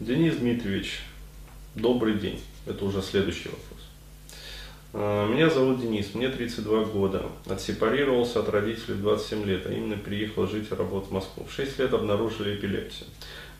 Денис Дмитриевич, добрый день. Это уже следующий вопрос. А, меня зовут Денис, мне 32 года. Отсепарировался от родителей в 27 лет, а именно переехал жить и работать в Москву. В 6 лет обнаружили эпилепсию.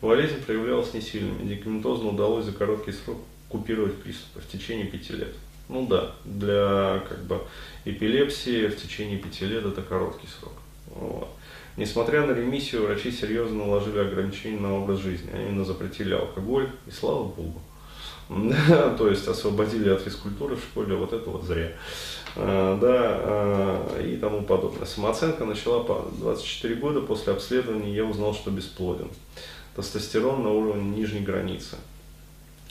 Болезнь проявлялась не сильно. Медикаментозно удалось за короткий срок купировать приступы в течение 5 лет. Ну да, для как бы эпилепсии в течение 5 лет это короткий срок. Вот. Несмотря на ремиссию, врачи серьезно наложили ограничения на образ жизни. Они именно запретили алкоголь, и слава богу. то есть освободили от физкультуры в школе, вот это вот зря. А, да, а, и тому подобное. Самооценка начала падать. 24 года после обследования я узнал, что бесплоден. Тестостерон на уровне нижней границы.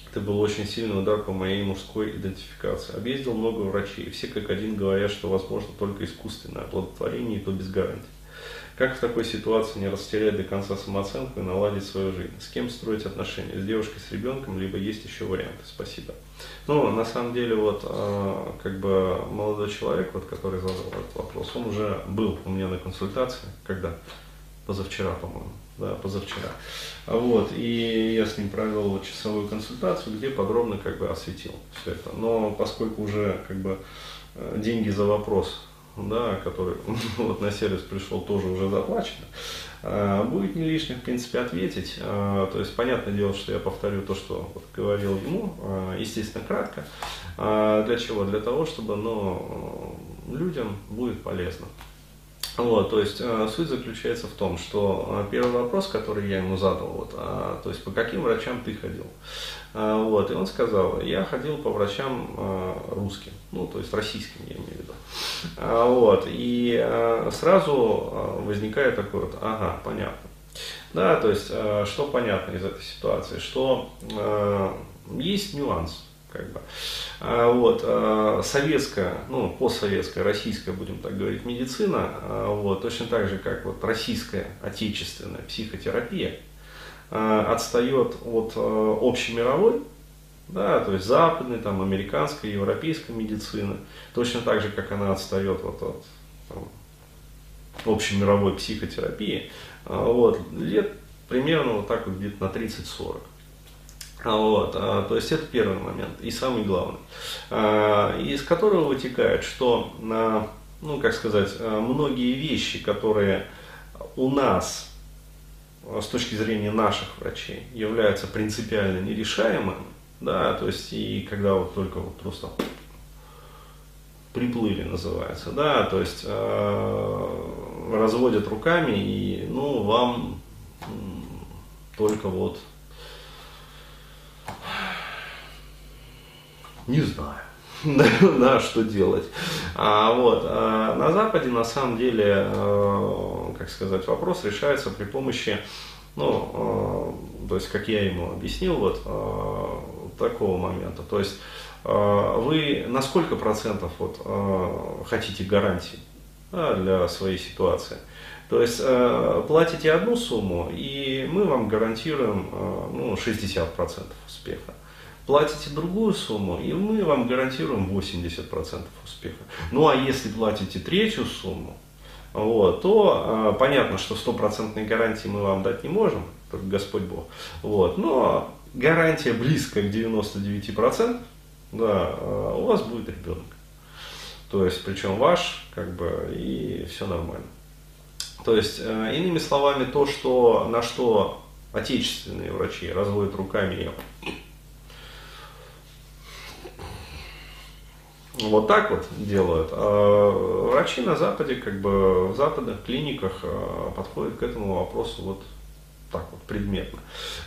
Это был очень сильный удар по моей мужской идентификации. Объездил много врачей, все как один говорят, что возможно только искусственное оплодотворение, и то без гарантии. Как в такой ситуации не растерять до конца самооценку и наладить свою жизнь? С кем строить отношения? С девушкой, с ребенком, либо есть еще варианты? Спасибо. Ну, на самом деле, вот, э, как бы молодой человек, вот, который задал этот вопрос, он уже был у меня на консультации, когда? Позавчера, по-моему. Да, позавчера. Вот, и я с ним провел вот часовую консультацию, где подробно как бы осветил все это. Но поскольку уже как бы э, деньги за вопрос да, который вот на сервис пришел, тоже уже заплачено, а, будет не лишним, в принципе, ответить. А, то есть, понятное дело, что я повторю то, что вот говорил ему, а, естественно, кратко. Для чего? Для того, чтобы ну, людям будет полезно. Вот, то есть суть заключается в том, что первый вопрос, который я ему задал, вот, то есть по каким врачам ты ходил? А, вот, и он сказал, я ходил по врачам а, русским, ну, то есть российским, я имею в виду. А, вот, и сразу возникает такой вот, ага, понятно. Да, то есть, что понятно из этой ситуации, что есть нюанс, как бы. Вот, советская, ну, постсоветская, российская, будем так говорить, медицина, вот, точно так же, как вот российская отечественная психотерапия, отстает от общемировой, да, то есть западной, там, американской, европейской медицины, точно так же, как она отстает вот от там, общемировой психотерапии, вот, лет примерно вот так вот где-то на 30-40. Вот, то есть это первый момент и самый главный, из которого вытекает, что, ну как сказать, многие вещи, которые у нас с точки зрения наших врачей являются принципиально нерешаемыми, да, то есть и когда вот только вот просто приплыли называется, да, то есть разводят руками и, ну, вам только вот не знаю, да, что делать. А, вот, а на Западе на самом деле, э, как сказать, вопрос решается при помощи, ну, э, то есть, как я ему объяснил, вот э, такого момента. То есть, вы на сколько процентов вот, хотите гарантии да, для своей ситуации? То есть платите одну сумму, и мы вам гарантируем ну, 60% успеха платите другую сумму, и мы вам гарантируем 80% успеха. Ну а если платите третью сумму, вот, то э, понятно, что стопроцентной гарантии мы вам дать не можем, только Господь Бог. Вот, но гарантия близкая к 99%, да, э, у вас будет ребенок. То есть, причем ваш, как бы, и все нормально. То есть, э, иными словами, то, что, на что отечественные врачи разводят руками вот так вот делают. А врачи на Западе, как бы в западных клиниках а, подходят к этому вопросу вот так вот предметно.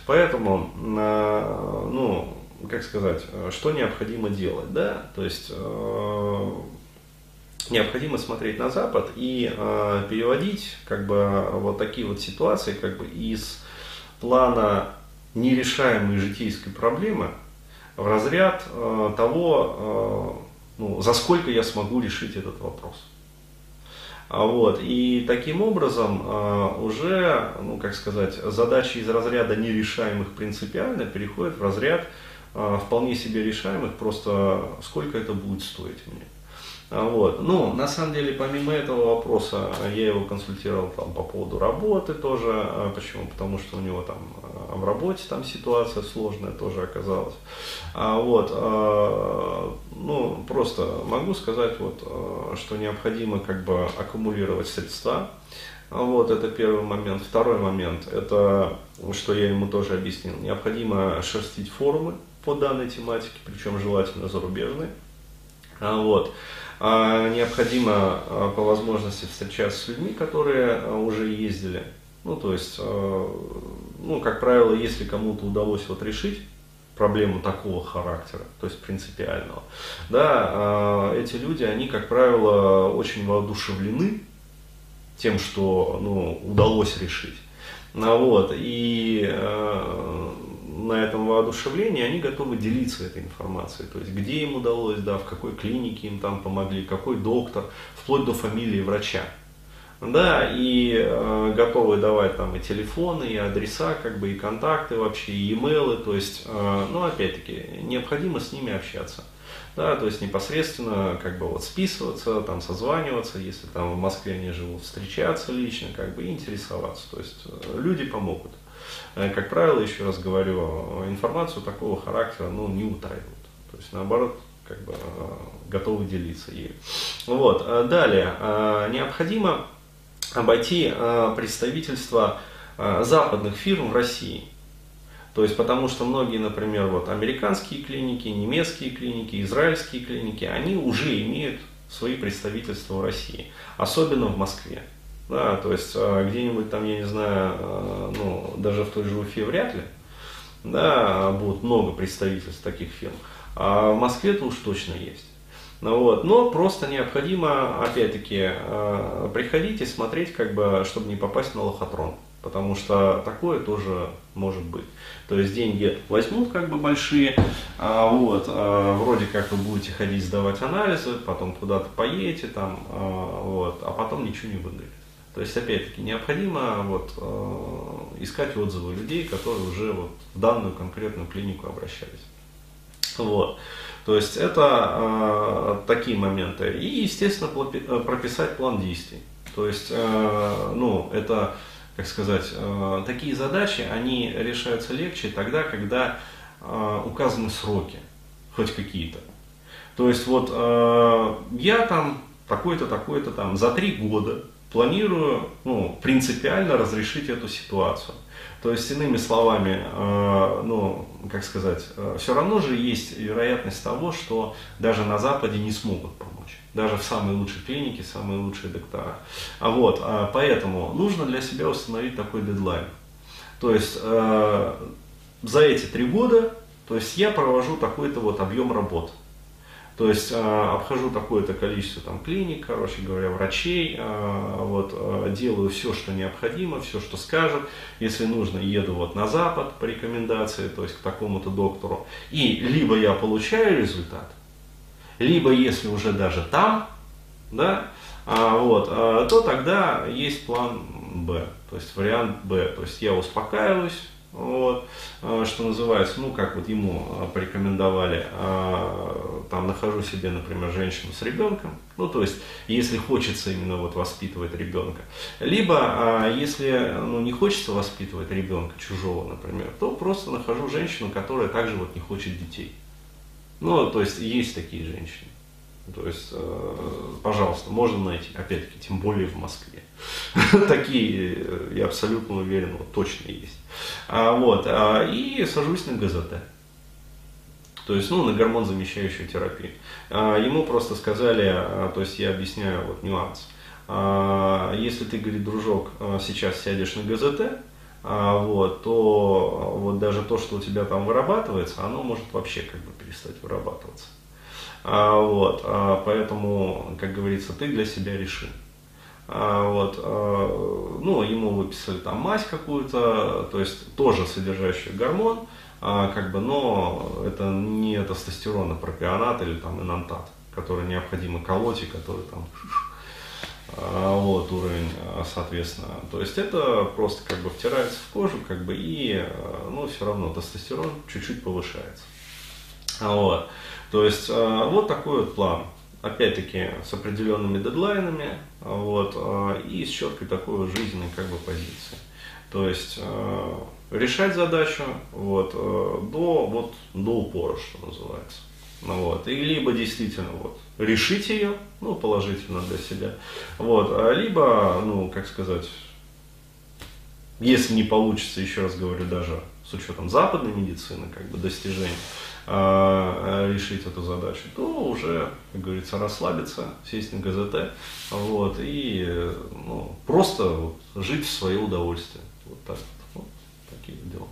Поэтому, а, ну, как сказать, что необходимо делать, да, то есть необходимо смотреть на Запад и переводить как бы вот такие вот ситуации как бы из плана нерешаемой житейской проблемы в разряд того, ну, за сколько я смогу решить этот вопрос. А вот, и таким образом а, уже, ну как сказать, задачи из разряда нерешаемых принципиально переходят в разряд а, вполне себе решаемых, просто сколько это будет стоить мне. Вот. Ну, на самом деле, помимо этого вопроса, я его консультировал там, по поводу работы тоже. Почему? Потому что у него там а, в работе там ситуация сложная тоже оказалась. А, вот, а, ну, просто могу сказать, вот, что необходимо как бы аккумулировать средства. Вот, это первый момент. Второй момент, это, что я ему тоже объяснил, необходимо шерстить форумы по данной тематике, причем желательно зарубежные. А, вот. А, необходимо а, по возможности встречаться с людьми, которые а, уже ездили. Ну, то есть, ну, как правило, если кому-то удалось вот решить проблему такого характера, то есть принципиального, да, эти люди, они, как правило, очень воодушевлены тем, что ну, удалось решить. Ну, вот, и на этом воодушевлении, они готовы делиться этой информацией. То есть, где им удалось, да, в какой клинике им там помогли, какой доктор, вплоть до фамилии врача. Да, и э, готовы давать там и телефоны, и адреса, как бы, и контакты вообще, и имейлы, то есть, э, ну, опять-таки, необходимо с ними общаться. Да, то есть непосредственно как бы вот списываться, там созваниваться, если там в Москве они живут, встречаться лично, как бы интересоваться. То есть э, люди помогут. Э, как правило, еще раз говорю, информацию такого характера ну, не утаивают. То есть, наоборот, как бы э, готовы делиться ею. Вот. Далее, необходимо обойти представительство западных фирм в России. То есть, потому что многие, например, вот американские клиники, немецкие клиники, израильские клиники, они уже имеют свои представительства в России, особенно в Москве. Да, то есть а, где-нибудь там, я не знаю, ну, даже в той же Уфе вряд ли, да, будут много представительств таких фирм. А в Москве-то уж точно есть. Ну, вот. Но просто необходимо, опять-таки, а, приходить и смотреть, как бы, чтобы не попасть на лохотрон. Потому что такое тоже может быть. То есть деньги возьмут как бы большие, а, вот, а, вроде как вы будете ходить сдавать анализы, потом куда-то поедете, там, а, вот, а потом ничего не выгорит. То есть, опять-таки, необходимо вот, э, искать отзывы людей, которые уже вот, в данную конкретную клинику обращались. Вот. То есть это э, такие моменты. И, естественно, э, прописать план действий. То есть, э, ну, это, как сказать, э, такие задачи, они решаются легче тогда, когда э, указаны сроки, хоть какие-то. То есть, вот э, я там такой-то, такой-то там за три года планирую ну, принципиально разрешить эту ситуацию. То есть, иными словами, э, ну, как сказать, э, все равно же есть вероятность того, что даже на Западе не смогут помочь. Даже в самой лучшей клинике, самые лучшие доктора. А вот, э, поэтому нужно для себя установить такой дедлайн. То есть, э, за эти три года, то есть я провожу такой-то вот объем работ. То есть э, обхожу такое-то количество там, клиник, короче говоря, врачей, э, вот, э, делаю все, что необходимо, все, что скажут. Если нужно, еду вот на Запад по рекомендации, то есть к такому-то доктору. И либо я получаю результат, либо если уже даже там, да, а, вот, то тогда есть план Б, то есть вариант Б. То есть я успокаиваюсь, вот, а, что называется, ну, как вот ему а, порекомендовали, а, там нахожу себе, например, женщину с ребенком, ну, то есть, если хочется именно вот воспитывать ребенка, либо, если, ну, не хочется воспитывать ребенка чужого, например, то просто нахожу женщину, которая также вот не хочет детей. Ну, то есть, есть такие женщины. То есть, пожалуйста, можно найти, опять-таки, тем более в Москве. Такие, я абсолютно уверен, вот точно есть. А, вот, а, и сажусь на ГЗТ. То есть, ну, на гормон замещающую терапию. А, ему просто сказали, а, то есть я объясняю вот нюанс. Если ты, говорит, дружок, сейчас сядешь на ГЗТ, вот, то вот даже то, что у тебя там вырабатывается, оно может вообще как бы перестать вырабатываться. Вот, поэтому, как говорится, ты для себя реши. А, вот, ну, ему выписали там мазь какую-то, то есть тоже содержащую гормон, как бы, но это не тестостерон, а пропионат или там инантат, который необходимо колоть и который там вот уровень, соответственно. То есть это просто как бы втирается в кожу, как бы и, ну, все равно тестостерон чуть-чуть повышается. Вот. То есть вот такой вот план. Опять-таки с определенными дедлайнами, вот, а, и с четкой такой жизненной как бы позицией. То есть э, решать задачу вот, э, до, вот, до упора, что называется. Ну, вот. И либо действительно вот, решить ее, ну, положительно для себя, вот, а либо, ну, как сказать, если не получится, еще раз говорю, даже с учетом западной медицины, как бы достижений, э, решить эту задачу, то уже, как говорится, расслабиться, сесть на ГЗТ, вот, и ну, просто вот, жить в свое удовольствие. Вот так вот. вот такие дела.